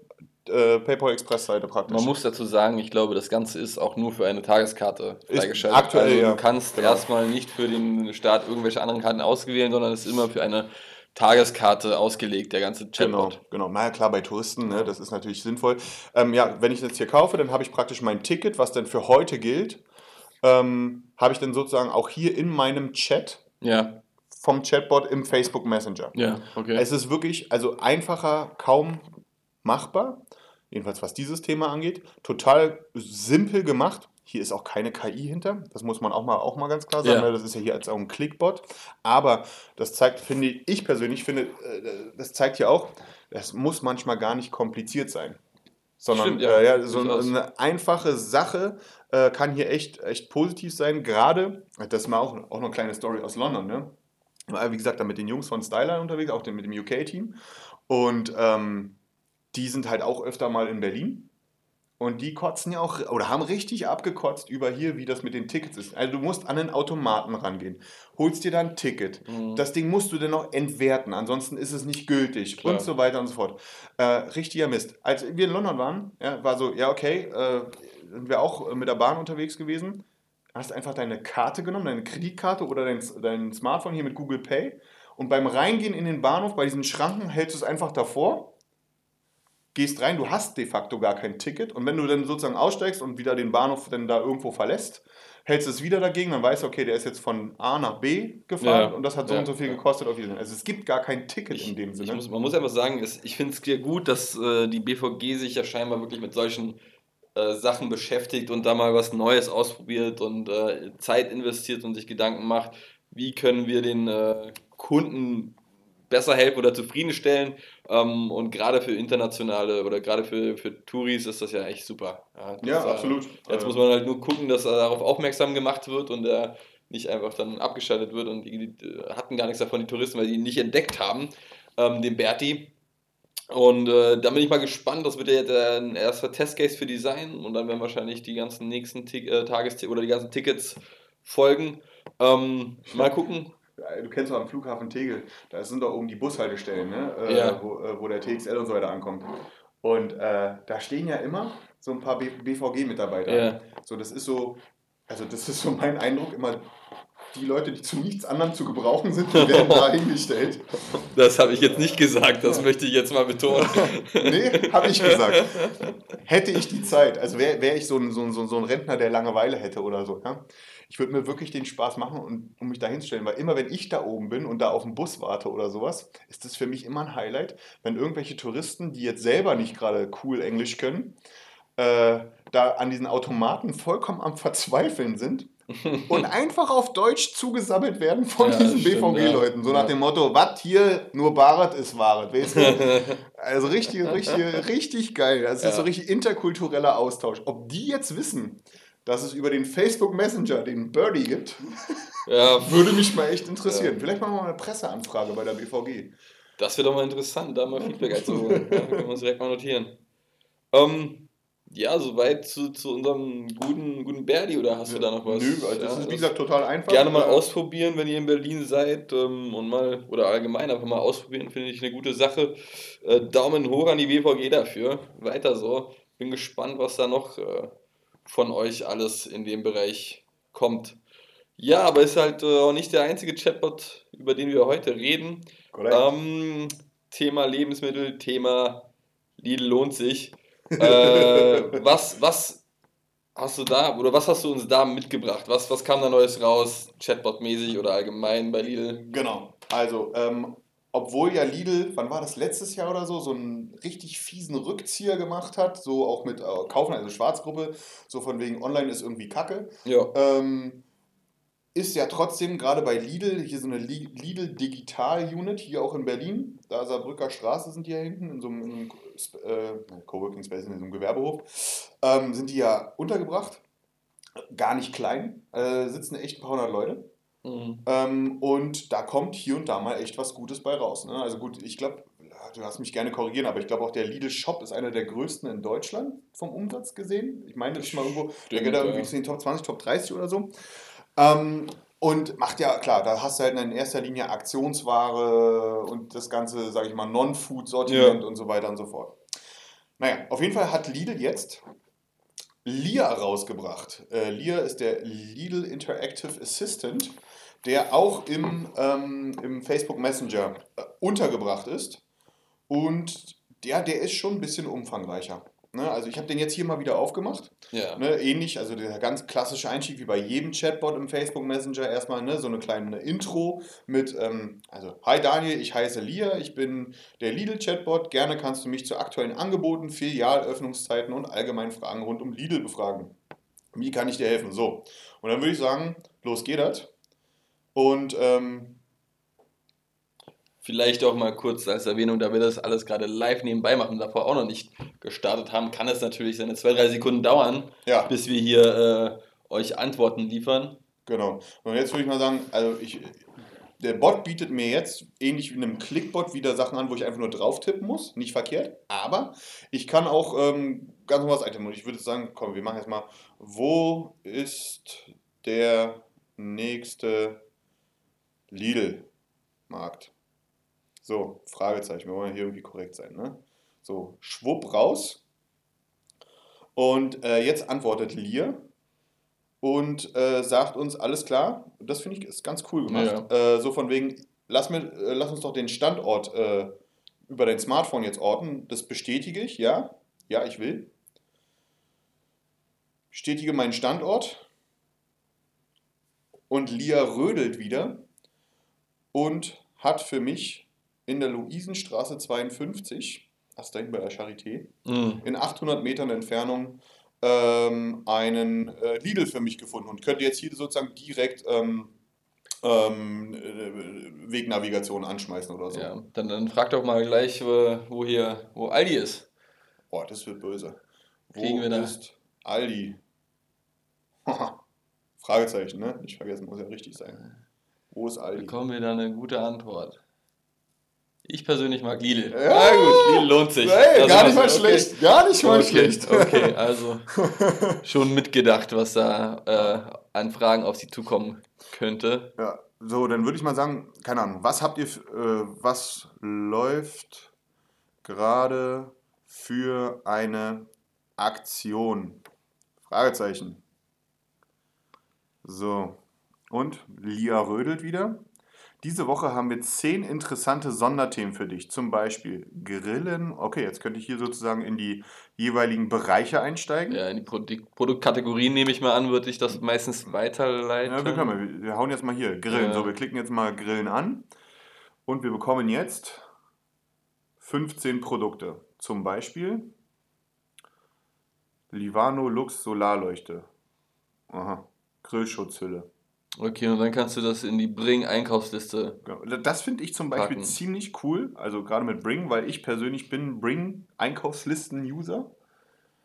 äh, PayPal Express-Seite praktisch. Man muss dazu sagen, ich glaube, das Ganze ist auch nur für eine Tageskarte freigeschaltet. Aktuell, also, du ja. kannst genau. erstmal nicht für den Start irgendwelche anderen Karten auswählen, sondern es ist immer für eine Tageskarte ausgelegt, der ganze Chatbot. Genau, genau. Na ja, klar, bei Touristen, ne, das ist natürlich sinnvoll. Ähm, ja, wenn ich das hier kaufe, dann habe ich praktisch mein Ticket, was dann für heute gilt, ähm, habe ich dann sozusagen auch hier in meinem Chat ja. vom Chatbot im Facebook Messenger. Ja, okay. Es ist wirklich, also einfacher kaum machbar, jedenfalls was dieses Thema angeht. Total simpel gemacht. Hier ist auch keine KI hinter, das muss man auch mal, auch mal ganz klar sagen. Ja. Das ist ja hier als auch ein Clickbot. Aber das zeigt, finde ich persönlich, finde, äh, das zeigt ja auch, das muss manchmal gar nicht kompliziert sein. Sondern Stimmt, ja. Äh, ja, so eine, eine, einfache Sache äh, kann hier echt, echt positiv sein. Gerade, das ist mal auch, auch noch eine kleine Story aus London, ne? Wie gesagt, da mit den Jungs von Styler unterwegs, auch mit dem UK-Team. Und ähm, die sind halt auch öfter mal in Berlin Und die kotzen ja auch, oder haben richtig abgekotzt über hier, wie das mit den Tickets ist. Also du musst an den Automaten rangehen, holst dir dann ein Ticket. Mhm. Das Ding musst du dann noch entwerten, ansonsten ist es nicht gültig Klar. und so weiter und so fort. Äh, richtiger Mist. Als wir in London waren, ja, war so, ja okay, äh, sind wir auch mit der Bahn unterwegs gewesen. Hast einfach deine Karte genommen, deine Kreditkarte oder dein, dein Smartphone hier mit Google Pay. Und beim Reingehen in den Bahnhof, bei diesen Schranken, hältst du es einfach davor gehst rein, du hast de facto gar kein Ticket und wenn du dann sozusagen aussteigst und wieder den Bahnhof dann da irgendwo verlässt, hältst du es wieder dagegen, dann weißt du, okay, der ist jetzt von A nach B gefahren ja, und das hat so ja, und so viel ja. gekostet auf jeden Also es gibt gar kein Ticket ich, in dem Sinne. Muss, man muss einfach sagen, ich finde es sehr gut, dass äh, die BVG sich ja scheinbar wirklich mit solchen äh, Sachen beschäftigt und da mal was Neues ausprobiert und äh, Zeit investiert und sich Gedanken macht, wie können wir den äh, Kunden besser helfen oder zufriedenstellen. Ähm, und gerade für internationale oder gerade für, für Touris ist das ja echt super. Ja, das, ja absolut. Äh, jetzt muss man halt nur gucken, dass er darauf aufmerksam gemacht wird und er nicht einfach dann abgeschaltet wird und die, die hatten gar nichts davon, die Touristen, weil die ihn nicht entdeckt haben, ähm, den Berti. Und äh, da bin ich mal gespannt, das wird ja jetzt ein erster Testcase für die sein und dann werden wahrscheinlich die ganzen nächsten T äh, Tages- oder die ganzen Tickets folgen. Ähm, mal gucken, du kennst doch am Flughafen Tegel, da sind doch oben die Bushaltestellen, ne? Äh, ja. wo, äh, wo der TXL und so weiter ankommt. Und äh, da stehen ja immer so ein paar BVG-Mitarbeiter. Ja. So, das ist so, also das ist so mein Eindruck, immer die Leute, die zu nichts anderem zu gebrauchen sind, die werden da hingestellt. Das habe ich jetzt nicht gesagt, das möchte ich jetzt mal betonen. nee, habe ich gesagt. Hätte ich die Zeit, also wäre wär ich so ein, so, ein, so ein Rentner, der Langeweile hätte oder so, ja? Ich würde mir wirklich den Spaß machen und um mich da hinzustellen, weil immer wenn ich da oben bin und da auf den Bus warte oder sowas, ist das für mich immer ein Highlight, wenn irgendwelche Touristen, die jetzt selber nicht gerade cool Englisch können, äh, da an diesen Automaten vollkommen am Verzweifeln sind und einfach auf Deutsch zugesammelt werden von ja, diesen BVG-Leuten. So nach dem Motto, was hier nur Barat ist Waret. Weißt du? Also richtig, richtig, richtig geil. Das ist so richtig interkultureller Austausch. Ob die jetzt wissen, dass es über den Facebook Messenger den Birdie gibt, ja. würde mich mal echt interessieren. Ja. Vielleicht machen wir mal eine Presseanfrage bei der BVG. Das wäre doch mal interessant, da mal Feedback einzuholen. ja, können wir uns direkt mal notieren. Ähm, ja, soweit zu, zu unserem guten, guten Birdie oder hast ja. du da noch was? Nö, also das ist wie gesagt total einfach. Gerne mal ausprobieren, wenn ihr in Berlin seid ähm, und mal, oder allgemein einfach mal ausprobieren, finde ich eine gute Sache. Äh, Daumen hoch an die BVG dafür. Weiter so. Bin gespannt, was da noch äh, von euch alles in dem Bereich kommt. Ja, aber ist halt äh, auch nicht der einzige Chatbot, über den wir heute reden. Ähm, Thema Lebensmittel, Thema Lidl lohnt sich. äh, was, was hast du da oder was hast du uns da mitgebracht? Was, was kam da Neues raus, Chatbot-mäßig oder allgemein bei Lidl? Genau, also ähm, obwohl ja Lidl, wann war das letztes Jahr oder so, so einen richtig fiesen Rückzieher gemacht hat, so auch mit äh, Kaufen, also Schwarzgruppe, so von wegen Online ist irgendwie Kacke. Ja. Ähm, ist ja trotzdem gerade bei Lidl, hier so eine Lidl Digital Unit, hier auch in Berlin, da Saarbrücker Straße sind die ja hinten, in so einem äh, Coworking Space, in so einem Gewerbehof, ähm, sind die ja untergebracht. Gar nicht klein, äh, sitzen echt ein paar hundert Leute. Mhm. Ähm, und da kommt hier und da mal echt was Gutes bei raus. Ne? Also gut, ich glaube, du hast mich gerne korrigieren, aber ich glaube auch der Lidl Shop ist einer der größten in Deutschland vom Umsatz gesehen. Ich meine, das ist mal irgendwo, der geht da irgendwie ja. in den Top 20, Top 30 oder so. Ähm, und macht ja, klar, da hast du halt in erster Linie Aktionsware und das ganze, sage ich mal, Non-Food-Sortiment ja. und so weiter und so fort. Naja, auf jeden Fall hat Lidl jetzt Lia rausgebracht. Äh, Lia ist der Lidl Interactive Assistant der auch im, ähm, im Facebook Messenger äh, untergebracht ist. Und der, der ist schon ein bisschen umfangreicher. Ne? Also ich habe den jetzt hier mal wieder aufgemacht. Ja. Ne? Ähnlich, also der ganz klassische Einstieg wie bei jedem Chatbot im Facebook Messenger erstmal ne? so eine kleine Intro mit, ähm, also Hi Daniel, ich heiße Lia, ich bin der Lidl Chatbot. Gerne kannst du mich zu aktuellen Angeboten, Filialöffnungszeiten und allgemeinen Fragen rund um Lidl befragen. Wie kann ich dir helfen? So. Und dann würde ich sagen, los geht das. Und ähm, Vielleicht auch mal kurz als Erwähnung, da wir das alles gerade live nebenbei machen, davor auch noch nicht gestartet haben, kann es natürlich seine zwei, drei Sekunden dauern, ja. bis wir hier äh, euch Antworten liefern. Genau. Und jetzt würde ich mal sagen, also ich, der Bot bietet mir jetzt, ähnlich wie einem Clickbot, wieder Sachen an, wo ich einfach nur drauf tippen muss. Nicht verkehrt. Aber ich kann auch ähm, ganz normales Item. Und ich würde sagen, komm, wir machen jetzt mal, wo ist der nächste Lidl-Markt? So, Fragezeichen. Wir wollen hier irgendwie korrekt sein. Ne? So, schwupp raus. Und äh, jetzt antwortet Lier und äh, sagt uns, alles klar, das finde ich ist ganz cool gemacht. Ja. Äh, so von wegen, lass, mir, äh, lass uns doch den Standort äh, über dein Smartphone jetzt orten. Das bestätige ich, ja. Ja, ich will. Bestätige meinen Standort. Und Lia rödelt wieder und hat für mich in der Luisenstraße 52, das ist da bei der Charité, mhm. in 800 Metern Entfernung ähm, einen äh, Lidl für mich gefunden und könnte jetzt hier sozusagen direkt ähm, ähm, äh, Wegnavigation anschmeißen oder so. Ja, dann, dann frag doch mal gleich, wo hier, wo Aldi ist. Boah, das wird böse. Wo Kriegen wir da? ist Aldi? Fragezeichen, ne? Nicht vergessen, muss ja richtig sein. Wo ist Aldi? Bekommen wir da eine gute Antwort. Ich persönlich mag Lidl. Ja, ah, gut, Lidl lohnt sich. Hey, also gar nicht mal okay. schlecht. Gar nicht mal okay, schlecht. Okay, also schon mitgedacht, was da äh, an Fragen auf Sie zukommen könnte. Ja, so, dann würde ich mal sagen, keine Ahnung, was habt ihr, äh, was läuft gerade für eine Aktion? Fragezeichen. So, und Lia rödelt wieder. Diese Woche haben wir zehn interessante Sonderthemen für dich. Zum Beispiel Grillen. Okay, jetzt könnte ich hier sozusagen in die jeweiligen Bereiche einsteigen. Ja, in die Produkt Produktkategorien nehme ich mal an, würde ich das meistens weiterleiten. Ja, wir können. Wir, wir hauen jetzt mal hier Grillen. Ja. So, wir klicken jetzt mal Grillen an. Und wir bekommen jetzt 15 Produkte. Zum Beispiel Livano Lux Solarleuchte. Aha. Grillschutzhülle. Okay, und dann kannst du das in die Bring-Einkaufsliste. Das finde ich zum Beispiel packen. ziemlich cool, also gerade mit Bring, weil ich persönlich bin Bring-Einkaufslisten-User.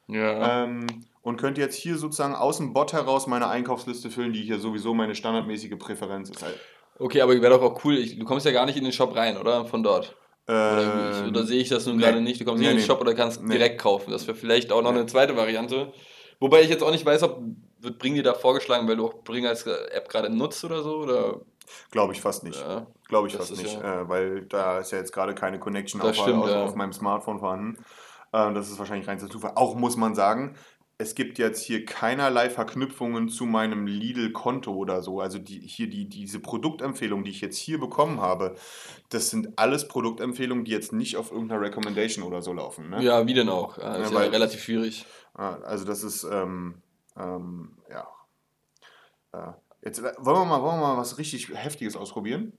Ja. Ähm, und könnte jetzt hier sozusagen aus dem Bot heraus meine Einkaufsliste füllen, die hier sowieso meine standardmäßige Präferenz ist. Halt. Okay, aber wäre doch auch cool, ich, du kommst ja gar nicht in den Shop rein, oder? Von dort. Oder, ich, oder ähm, sehe ich das nun nee. gerade nicht? Du kommst nee, nicht in den Shop oder kannst direkt kaufen. Das wäre vielleicht auch noch eine zweite Variante. Wobei ich jetzt auch nicht weiß, ob wird Bring dir da vorgeschlagen, weil du auch Bring als App gerade nutzt oder so? Oder? Glaube ich fast nicht. Ja, Glaube ich fast nicht, ja. äh, weil da ist ja jetzt gerade keine Connection auf, stimmt, auf, ja. auf, meinem Smartphone vorhanden. Äh, das ist wahrscheinlich rein Zufall. Auch muss man sagen, es gibt jetzt hier keinerlei Verknüpfungen zu meinem Lidl-Konto oder so. Also die, hier die, diese Produktempfehlungen, die ich jetzt hier bekommen habe, das sind alles Produktempfehlungen, die jetzt nicht auf irgendeiner Recommendation oder so laufen. Ne? Ja, wie denn auch? Das ist ja, weil, relativ schwierig. Also das ist, ähm, ähm, ja. Äh, jetzt äh, wollen wir, mal, wollen wir mal was richtig Heftiges ausprobieren.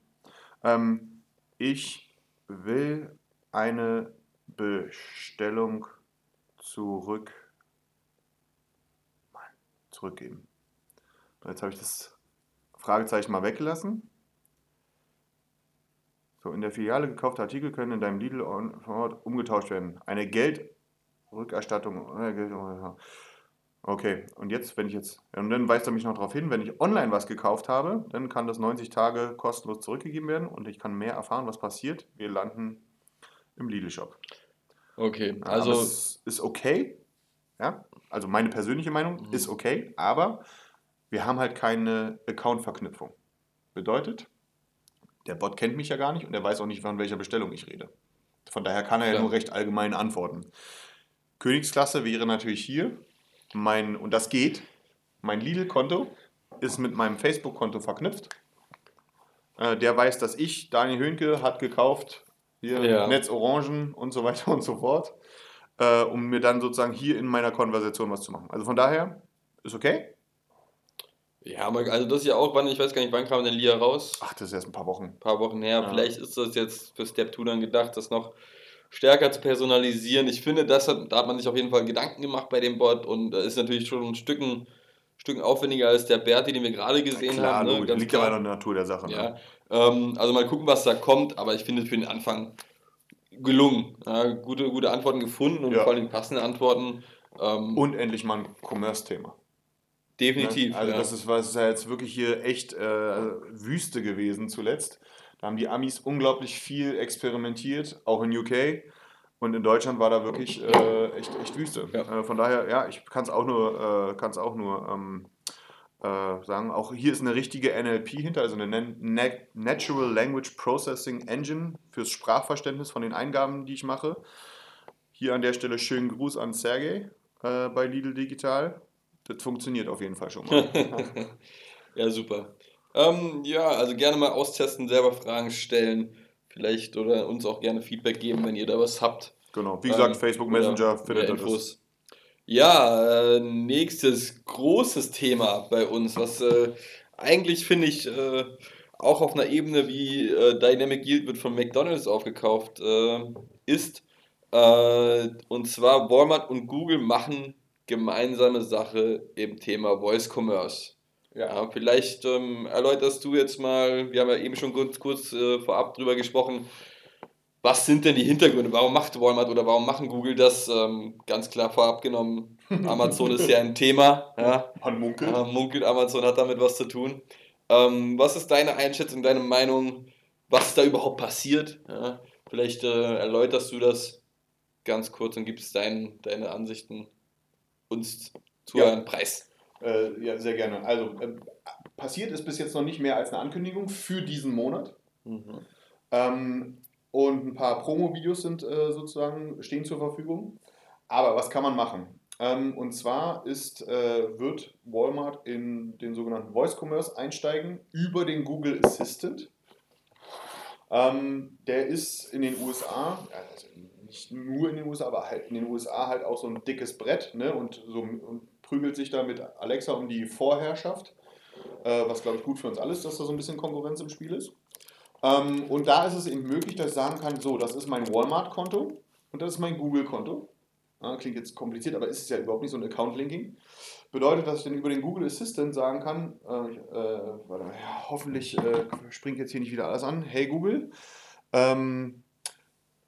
Ähm, ich will eine Bestellung zurück zurückgeben. Jetzt habe ich das Fragezeichen mal weggelassen. So, in der Filiale gekaufte Artikel können in deinem Lidl vor Ort umgetauscht werden. Eine Geldrückerstattung. Okay, und jetzt, wenn ich jetzt, und dann weist er mich noch darauf hin, wenn ich online was gekauft habe, dann kann das 90 Tage kostenlos zurückgegeben werden und ich kann mehr erfahren, was passiert. Wir landen im Lidl-Shop. Okay, also. Aber es ist okay, ja, also meine persönliche Meinung mhm. ist okay, aber wir haben halt keine Account-Verknüpfung. Bedeutet, der Bot kennt mich ja gar nicht und er weiß auch nicht, von welcher Bestellung ich rede. Von daher kann er ja, ja nur recht allgemein antworten. Königsklasse wäre natürlich hier, mein, und das geht, mein Lidl-Konto ist mit meinem Facebook-Konto verknüpft. Äh, der weiß, dass ich, Daniel Höhnke, hat gekauft, hier ja. Netz Orangen und so weiter und so fort, äh, um mir dann sozusagen hier in meiner Konversation was zu machen. Also von daher, ist okay. Ja, aber also das ist ja auch, wann, ich weiß gar nicht, wann kam denn Lia raus? Ach, das ist erst ein paar Wochen. Ein paar Wochen her. Ja. Vielleicht ist das jetzt für Step 2 dann gedacht, das noch stärker zu personalisieren. Ich finde, das hat, da hat man sich auf jeden Fall Gedanken gemacht bei dem Bot und ist natürlich schon ein Stücken, Stücken aufwendiger als der Berti, den wir gerade gesehen klar, haben. Ne? Ganz liegt ja bei der Natur der Sache. Ne? Ja. Ähm, also mal gucken, was da kommt, aber ich finde für den Anfang gelungen. Ja, gute, gute Antworten gefunden und ja. vor allem passende Antworten. Ähm, und endlich mal ein Commerce-Thema. Definitiv. Ne? Also ja. das ist was ist ja jetzt wirklich hier echt äh, Wüste gewesen zuletzt. Da haben die Amis unglaublich viel experimentiert, auch in UK. Und in Deutschland war da wirklich äh, echt, echt Wüste. Ja. Äh, von daher, ja, ich kann es auch nur, äh, kann's auch nur ähm, äh, sagen. Auch hier ist eine richtige NLP hinter, also eine Natural Language Processing Engine fürs Sprachverständnis von den Eingaben, die ich mache. Hier an der Stelle schönen Gruß an Sergey äh, bei Lidl Digital. Das funktioniert auf jeden Fall schon mal. ja, super. Ähm, ja, also gerne mal austesten, selber Fragen stellen, vielleicht oder uns auch gerne Feedback geben, wenn ihr da was habt. Genau, wie gesagt, ähm, Facebook Messenger findet ihr das. Ja, äh, nächstes großes Thema bei uns, was äh, eigentlich finde ich äh, auch auf einer Ebene wie äh, Dynamic Yield wird von McDonald's aufgekauft äh, ist. Äh, und zwar Walmart und Google machen gemeinsame Sache im Thema Voice Commerce. Ja. vielleicht ähm, erläuterst du jetzt mal, wir haben ja eben schon kurz, kurz äh, vorab drüber gesprochen, was sind denn die Hintergründe? Warum macht Walmart oder warum machen Google das? Ähm, ganz klar vorab genommen, Amazon ist ja ein Thema. Ja. Man munkelt. Ja, munkelt, Amazon hat damit was zu tun. Ähm, was ist deine Einschätzung, deine Meinung, was da überhaupt passiert? Ja. Vielleicht äh, erläuterst du das ganz kurz und gibst dein, deine Ansichten uns zu ja. einem Preis. Äh, ja, sehr gerne. Also, äh, passiert ist bis jetzt noch nicht mehr als eine Ankündigung für diesen Monat. Mhm. Ähm, und ein paar Promo-Videos sind äh, sozusagen, stehen zur Verfügung. Aber was kann man machen? Ähm, und zwar ist, äh, wird Walmart in den sogenannten Voice Commerce einsteigen über den Google Assistant. Ähm, der ist in den USA, also nicht nur in den USA, aber halt in den USA halt auch so ein dickes Brett ne? und, so, und prügelt sich da mit Alexa um die Vorherrschaft. Äh, was glaube ich gut für uns alles, dass da so ein bisschen Konkurrenz im Spiel ist. Ähm, und da ist es eben möglich, dass ich sagen kann, so, das ist mein Walmart-Konto und das ist mein Google-Konto. Ja, klingt jetzt kompliziert, aber ist es ja überhaupt nicht so ein Account-Linking. Bedeutet, dass ich dann über den Google Assistant sagen kann, äh, äh, warte, ja, hoffentlich äh, springt jetzt hier nicht wieder alles an. Hey Google, ähm,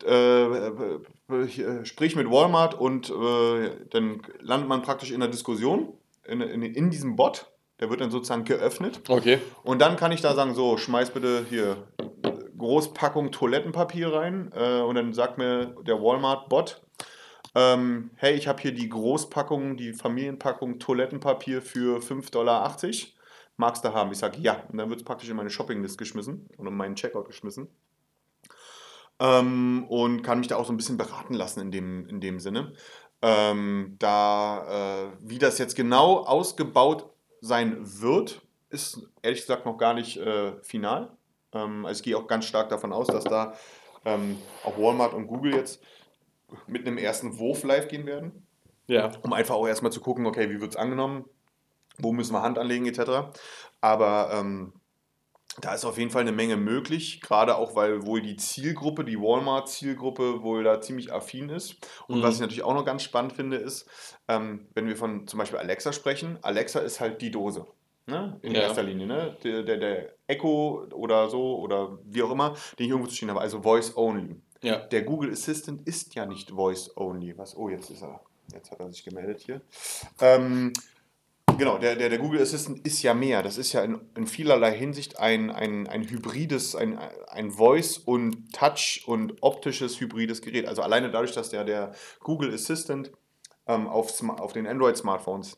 äh, äh, äh, sprich mit Walmart und dann landet man praktisch in einer Diskussion in, in, in diesem Bot. Der wird dann sozusagen geöffnet. Okay. Und dann kann ich da sagen, so, schmeiß bitte hier Großpackung Toilettenpapier rein. Äh, und dann sagt mir der Walmart-Bot, ähm, hey, ich habe hier die Großpackung, die Familienpackung Toilettenpapier für 5,80 Dollar. Magst du haben? Ich sage ja. Und dann wird es praktisch in meine Shoppinglist geschmissen und in meinen Checkout geschmissen. Ähm, und kann mich da auch so ein bisschen beraten lassen in dem, in dem Sinne. Ähm, da, äh, wie das jetzt genau ausgebaut sein wird, ist ehrlich gesagt noch gar nicht äh, final. Ähm, also ich gehe auch ganz stark davon aus, dass da ähm, auch Walmart und Google jetzt mit einem ersten Wurf live gehen werden. Ja. Um einfach auch erstmal zu gucken, okay, wie wird es angenommen, wo müssen wir Hand anlegen, etc. Aber ähm, da ist auf jeden Fall eine Menge möglich, gerade auch, weil wohl die Zielgruppe, die Walmart-Zielgruppe, wohl da ziemlich affin ist. Und mhm. was ich natürlich auch noch ganz spannend finde, ist, ähm, wenn wir von zum Beispiel Alexa sprechen, Alexa ist halt die Dose. Ne? In ja. erster Linie, ne? Der, der, der Echo oder so oder wie auch immer, den ich irgendwo zu stehen habe, also Voice Only. Ja. Der Google Assistant ist ja nicht Voice Only. Was? Oh, jetzt ist er. Jetzt hat er sich gemeldet hier. Ähm, genau, der, der, der Google Assistant ist ja mehr. Das ist ja in, in vielerlei Hinsicht ein, ein, ein hybrides, ein, ein Voice- und Touch- und optisches hybrides Gerät. Also alleine dadurch, dass der, der Google Assistant ähm, auf, auf den Android-Smartphones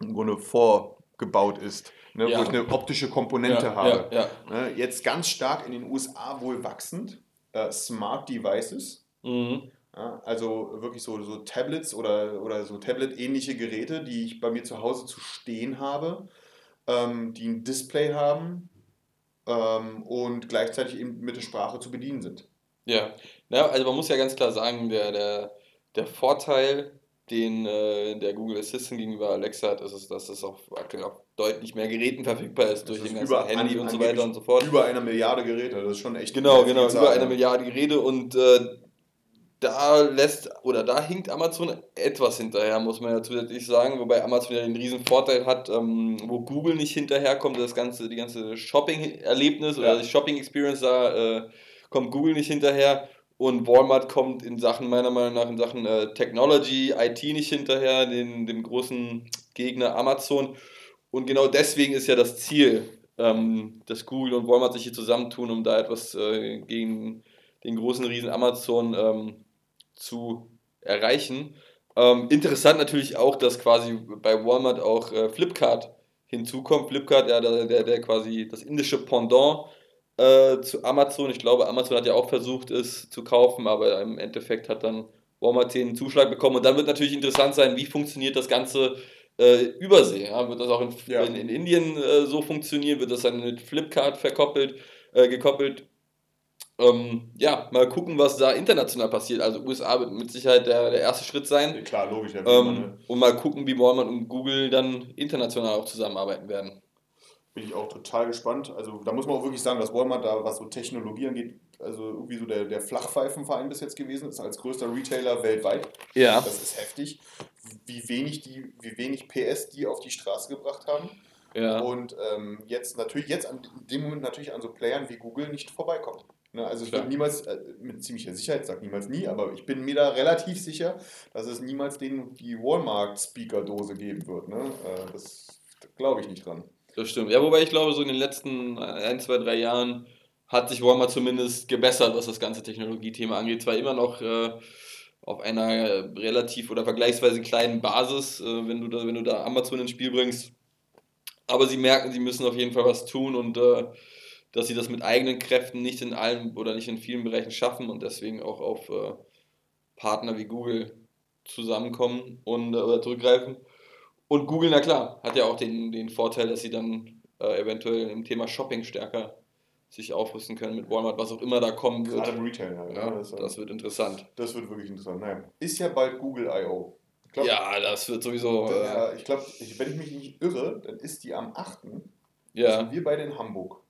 im Grunde vorgebaut ist. Ne, ja. Wo ich eine optische Komponente ja, habe. Ja, ne, jetzt ganz stark in den USA wohl wachsend. Äh, Smart Devices. Mhm. Ja, also wirklich so, so Tablets oder, oder so Tablet-ähnliche Geräte, die ich bei mir zu Hause zu stehen habe, ähm, die ein Display haben ähm, und gleichzeitig eben mit der Sprache zu bedienen sind. Ja, ja also man muss ja ganz klar sagen, der, der, der Vorteil, den äh, der Google Assistant gegenüber Alexa hat, ist, dass es auf aktuell auf deutlich mehr Geräten verfügbar ist durch den ganzen Handy und so weiter und so fort. Über eine Milliarde Geräte, das ist schon echt. Genau, genau, über eine Milliarde Geräte und äh, da lässt oder da hinkt Amazon etwas hinterher, muss man ja zusätzlich sagen, wobei Amazon ja den riesen Vorteil hat, ähm, wo Google nicht hinterherkommt, das ganze, die ganze Shopping-Erlebnis ja. oder die Shopping-Experience, da äh, kommt Google nicht hinterher und Walmart kommt in Sachen, meiner Meinung nach, in Sachen äh, Technology, IT nicht hinterher, den, dem großen Gegner Amazon. und genau deswegen ist ja das Ziel, ähm, dass Google und Walmart sich hier zusammentun, um da etwas äh, gegen den großen Riesen Amazon ähm, zu erreichen. Ähm, interessant natürlich auch, dass quasi bei Walmart auch äh, Flipkart hinzukommt. Flipkart, ja, der, der, der quasi das indische Pendant äh, zu Amazon. Ich glaube, Amazon hat ja auch versucht, es zu kaufen, aber im Endeffekt hat dann Walmart den Zuschlag bekommen. Und dann wird natürlich interessant sein, wie funktioniert das Ganze äh, Übersee. Ja? Wird das auch in, ja. in, in Indien äh, so funktionieren? Wird das dann mit Flipkart verkoppelt, äh, gekoppelt? Ähm, ja, mal gucken, was da international passiert. Also USA wird mit Sicherheit der, der erste Schritt sein. Ja, klar, logisch. Ja, ähm, ne? Und mal gucken, wie Walmart und Google dann international auch zusammenarbeiten werden. Bin ich auch total gespannt. Also da muss man auch wirklich sagen, dass Walmart da, was so Technologie angeht, also irgendwie so der, der Flachpfeifenverein bis jetzt gewesen ist, als größter Retailer weltweit. Ja. Das ist heftig, wie wenig, die, wie wenig PS die auf die Straße gebracht haben. Ja. Und ähm, jetzt natürlich, jetzt an dem Moment natürlich an so Playern wie Google nicht vorbeikommen. Ne, also es wird niemals, äh, mit ziemlicher Sicherheit, sag niemals nie, aber ich bin mir da relativ sicher, dass es niemals den, die Walmart-Speaker-Dose geben wird. Ne? Äh, das glaube ich nicht dran. Das stimmt. Ja, wobei ich glaube, so in den letzten ein, zwei, drei Jahren hat sich Walmart zumindest gebessert, was das ganze Technologiethema angeht. Zwar immer noch äh, auf einer relativ oder vergleichsweise kleinen Basis, äh, wenn, du da, wenn du da Amazon ins Spiel bringst. Aber sie merken, sie müssen auf jeden Fall was tun und äh, dass sie das mit eigenen Kräften nicht in allen oder nicht in vielen Bereichen schaffen und deswegen auch auf äh, Partner wie Google zusammenkommen und äh, zurückgreifen. Und Google, na klar, hat ja auch den, den Vorteil, dass sie dann äh, eventuell im Thema Shopping stärker sich aufrüsten können mit Walmart, was auch immer da kommen wird. Gerade im Retail halt. Ja, das, das, wird interessant. Das wird wirklich interessant. Naja, ist ja bald Google I.O. Ja, das wird sowieso. Da, äh, ich glaube, wenn ich mich nicht irre, dann ist die am 8. Ja. Sind wir beide in Hamburg.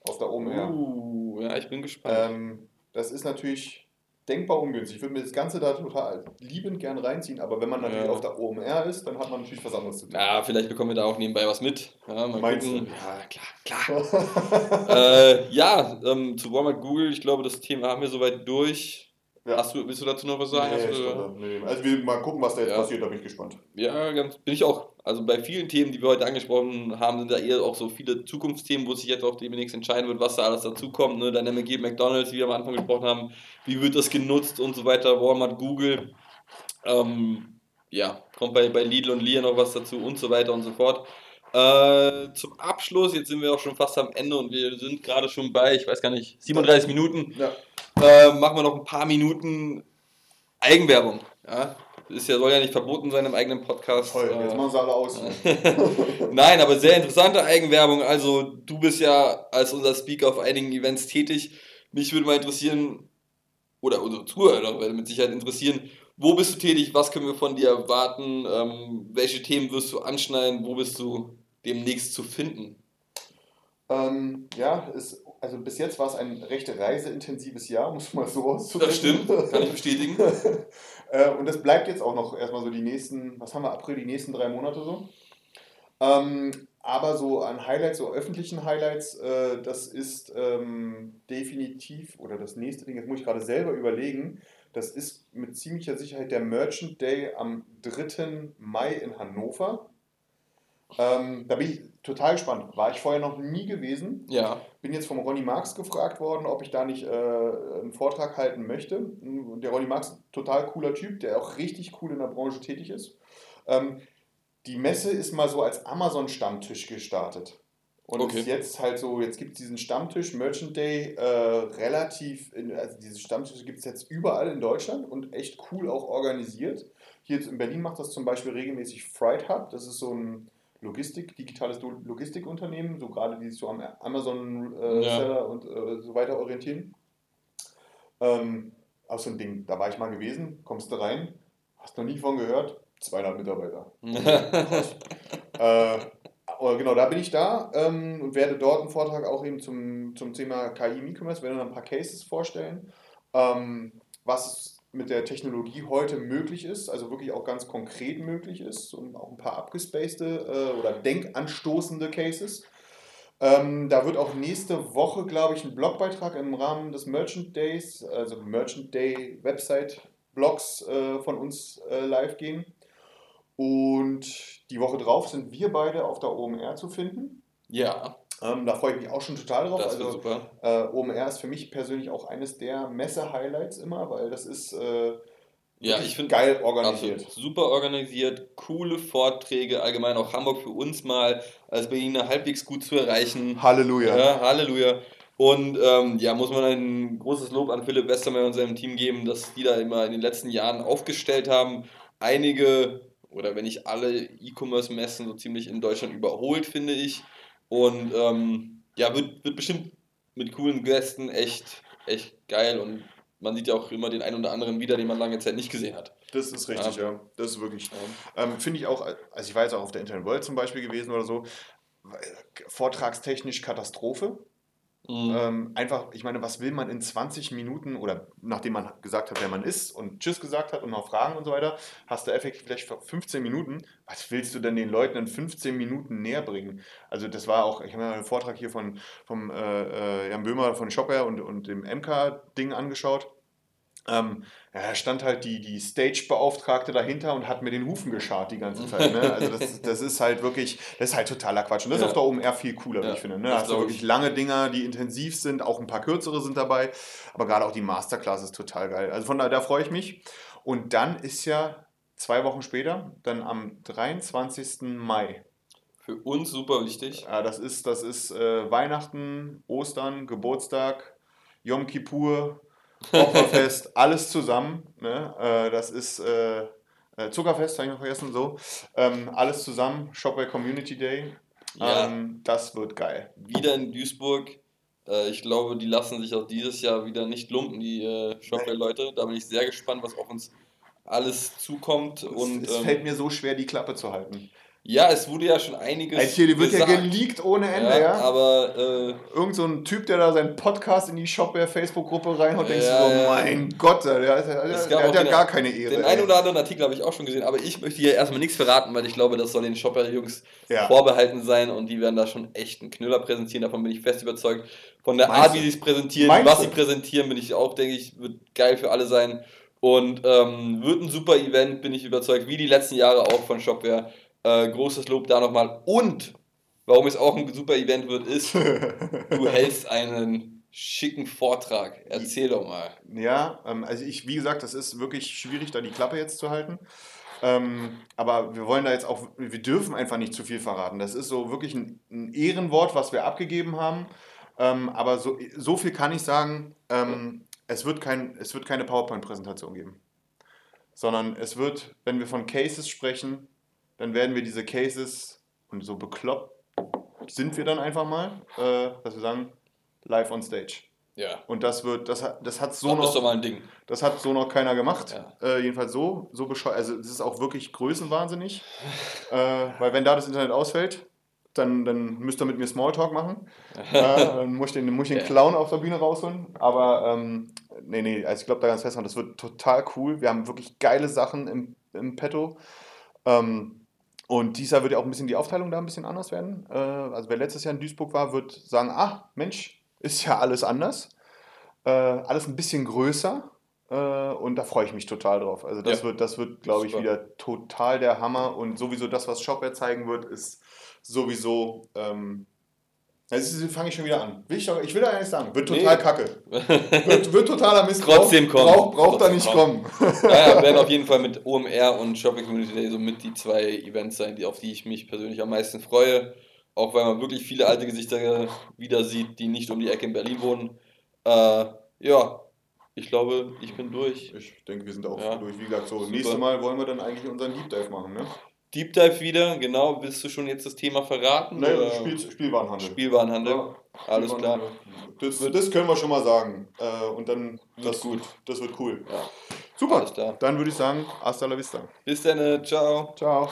Auf der OMR. Uh, ja, ich bin gespannt. Ähm, das ist natürlich denkbar ungünstig. Ich würde mir das Ganze da total liebend gern reinziehen, aber wenn man natürlich ja. auf der OMR ist, dann hat man natürlich was anderes zu tun. Ja, vielleicht bekommen wir da auch nebenbei was mit. Ja, Meinst gucken. Du? Ja, klar, klar. äh, ja, ähm, zu Walmart Google, ich glaube, das Thema haben wir soweit durch. Ja. Hast du, willst du dazu noch was sagen? Nee, du, nee. Also wir mal gucken, was da jetzt ja. passiert, da bin ich gespannt. Ja, ganz, bin ich auch. Also bei vielen Themen, die wir heute angesprochen haben, sind da eher auch so viele Zukunftsthemen, wo sich jetzt auch demnächst entscheiden wird, was da alles dazukommt. Ne? Dynamic McDonalds, wie wir am Anfang gesprochen haben, wie wird das genutzt und so weiter, Walmart, Google. Ähm, ja, kommt bei, bei Lidl und Lear noch was dazu und so weiter und so fort. Äh, zum Abschluss, jetzt sind wir auch schon fast am Ende und wir sind gerade schon bei, ich weiß gar nicht, 37 Minuten. Ja äh, machen wir noch ein paar Minuten Eigenwerbung. Ja? Das ist ja, soll ja nicht verboten sein im eigenen Podcast. Toll, jetzt machen sie alle aus. Nein, aber sehr interessante Eigenwerbung. Also, du bist ja als unser Speaker auf einigen Events tätig. Mich würde mal interessieren, oder unsere Zuhörer würde mit Sicherheit interessieren, wo bist du tätig, was können wir von dir erwarten, ähm, welche Themen wirst du anschneiden, wo bist du demnächst zu finden? Ähm, ja, ist also bis jetzt war es ein recht reiseintensives Jahr, muss man so auszudrücken. Das stimmt, kann ich bestätigen. Äh, und das bleibt jetzt auch noch erstmal so die nächsten, was haben wir, April, die nächsten drei Monate so. Ähm, aber so an Highlights, so öffentlichen Highlights, äh, das ist ähm, definitiv, oder das nächste Ding, jetzt muss ich gerade selber überlegen, das ist mit ziemlicher Sicherheit der Merchant Day am 3. Mai in Hannover. Ähm, da bin ich total gespannt. War ich vorher noch nie gewesen. Ja. Bin jetzt vom Ronny Marx gefragt worden, ob ich da nicht äh, einen Vortrag halten möchte. Der Ronny Marx, total cooler Typ, der auch richtig cool in der Branche tätig ist. Ähm, die Messe ist mal so als Amazon-Stammtisch gestartet. Und okay. jetzt halt so, jetzt gibt es diesen Stammtisch, Merchant Day, äh, relativ, in, also diese Stammtische gibt es jetzt überall in Deutschland und echt cool auch organisiert. Hier in Berlin macht das zum Beispiel regelmäßig Fright Hub, das ist so ein Logistik, digitales Logistikunternehmen, so gerade die sich so am Amazon-Seller äh, ja. und äh, so weiter orientieren. Ähm, auch so ein Ding, da war ich mal gewesen, kommst du rein, hast noch nie von gehört, 200 Mitarbeiter. äh, genau, da bin ich da ähm, und werde dort einen Vortrag auch eben zum, zum Thema KI im E-Commerce, werde dann ein paar Cases vorstellen, ähm, was mit der Technologie heute möglich ist, also wirklich auch ganz konkret möglich ist und auch ein paar abgespacede äh, oder denkanstoßende Cases. Ähm, da wird auch nächste Woche, glaube ich, ein Blogbeitrag im Rahmen des Merchant Days, also Merchant Day Website Blogs äh, von uns äh, live gehen. Und die Woche drauf sind wir beide auf der OMR zu finden. Ja. Ähm, da freue ich mich auch schon total drauf. Das also, super. Äh, OMR ist für mich persönlich auch eines der Messe-Highlights immer, weil das ist äh, ja, ich finde geil organisiert. Super organisiert, coole Vorträge, allgemein auch Hamburg für uns mal als Berliner halbwegs gut zu erreichen. Halleluja. Ja, Halleluja. Und ähm, ja, muss man ein großes Lob an Philipp Westermeier und seinem Team geben, dass die da immer in den letzten Jahren aufgestellt haben. Einige oder wenn nicht alle E-Commerce-Messen so ziemlich in Deutschland überholt, finde ich. Und ähm, ja, wird, wird bestimmt mit coolen Gästen echt, echt geil und man sieht ja auch immer den einen oder anderen wieder, den man lange Zeit nicht gesehen hat. Das ist richtig, ja. ja. Das ist wirklich. Ja. Ähm, Finde ich auch, also ich war jetzt auch auf der Internet World zum Beispiel gewesen oder so, vortragstechnisch Katastrophe. Mhm. Ähm, einfach, ich meine, was will man in 20 Minuten oder nachdem man gesagt hat, wer man ist und Tschüss gesagt hat und noch Fragen und so weiter, hast du effektiv vielleicht 15 Minuten. Was willst du denn den Leuten in 15 Minuten näher bringen? Also, das war auch, ich habe mir einen Vortrag hier von vom, äh, äh Jan Böhmer von Shopware und, und dem MK-Ding angeschaut. Ähm, ja, da stand halt die, die Stage-Beauftragte dahinter und hat mir den Hufen geschart die ganze Zeit. Ne? Also das, das ist halt wirklich, das ist halt totaler Quatsch. Und das ja. ist auf der OMR viel cooler, ja, wie ich finde. Ne? Da hast du wirklich lange Dinger, die intensiv sind, auch ein paar kürzere sind dabei. Aber gerade auch die Masterclass ist total geil. Also von daher, da freue ich mich. Und dann ist ja zwei Wochen später, dann am 23. Mai. Für uns super wichtig. Ja, das ist, das ist äh, Weihnachten, Ostern, Geburtstag, Yom Kippur, Opferfest, alles zusammen. Ne? Äh, das ist äh, äh Zuckerfest, habe ich noch vergessen, so. Ähm, alles zusammen, Shopware Community Day. Ja. Ähm, das wird geil. Wieder in Duisburg. Äh, ich glaube, die lassen sich auch dieses Jahr wieder nicht lumpen, die äh, Shopware-Leute. Da bin ich sehr gespannt, was auf uns alles zukommt. Es, und, es ähm, fällt mir so schwer, die Klappe zu halten. Ja, es wurde ja schon einiges. Also hier, die wird gesagt. ja geleakt ohne Ende, ja. ja. Aber. Äh, Irgend so ein Typ, der da seinen Podcast in die Shopware-Facebook-Gruppe reinhaut, ja, denkst du so, ja. mein Gott, der, der, der, hat ja gar keine Ehre. Den einen oder anderen Artikel habe ich auch schon gesehen, aber ich möchte hier erstmal nichts verraten, weil ich glaube, das soll den Shopware-Jungs vorbehalten sein und die werden da schon echt einen Knüller präsentieren. Davon bin ich fest überzeugt. Von der Art, wie sie es präsentieren, Meinst was sie präsentieren, bin ich auch, denke ich, wird geil für alle sein. Und ähm, wird ein super Event, bin ich überzeugt, wie die letzten Jahre auch von Shopware. Äh, großes Lob da nochmal. Und warum es auch ein super Event wird, ist, du hältst einen schicken Vortrag. Erzähl doch mal. Ja, ähm, also ich, wie gesagt, das ist wirklich schwierig, da die Klappe jetzt zu halten. Ähm, aber wir wollen da jetzt auch, wir dürfen einfach nicht zu viel verraten. Das ist so wirklich ein, ein Ehrenwort, was wir abgegeben haben. Ähm, aber so, so viel kann ich sagen, ähm, es, wird kein, es wird keine PowerPoint-Präsentation geben. Sondern es wird, wenn wir von Cases sprechen, dann werden wir diese Cases und so bekloppt sind wir dann einfach mal, äh, dass wir sagen, live on stage. Ja. Und das wird, das hat, das hat so das noch. Ist mal ein Ding. Das hat so noch keiner gemacht. Ja. Äh, jedenfalls so, so bescheuert. Also es ist auch wirklich größenwahnsinnig. äh, weil wenn da das Internet ausfällt, dann, dann müsst ihr mit mir Smalltalk machen. äh, dann muss ich den, muss ich den Clown auf der Bühne rausholen. Aber ähm, nee, nee, also ich glaube da ganz fest, das wird total cool. Wir haben wirklich geile Sachen im, im Petto. Ähm, und dieses Jahr wird ja auch ein bisschen die Aufteilung da ein bisschen anders werden. Äh, also wer letztes Jahr in Duisburg war, wird sagen, ach Mensch, ist ja alles anders. Äh, alles ein bisschen größer. Äh, und da freue ich mich total drauf. Also das ja. wird, das wird, glaube ich, wieder total der Hammer. Und sowieso das, was Shopware zeigen wird, ist sowieso ähm, Jetzt fange ich schon wieder an. Will ich, doch, ich will da gar nicht sagen. Wird total nee. kacke. Wird, wird totaler Mist. Trotzdem kommen. Braucht, braucht da nicht kommen. naja, werden auf jeden Fall mit OMR und Shopping Community Day so mit die zwei Events sein, die, auf die ich mich persönlich am meisten freue. Auch weil man wirklich viele alte Gesichter wieder sieht, die nicht um die Ecke in Berlin wohnen. Äh, ja, ich glaube, ich bin durch. Ich denke, wir sind auch ja. durch. Wie gesagt, so, nächstes Mal wollen wir dann eigentlich unseren Deep Dive machen, ne? Deep Dive wieder, genau. Willst du schon jetzt das Thema verraten? Nein, Spiel, Spielwarenhandel. Spielwarenhandel. Ja, Alles klar. Das, das können wir schon mal sagen. Äh, und dann, das, gut. das wird cool. Ja. Super. Dann würde ich sagen, hasta la vista. Bis dann. Ciao. Ciao.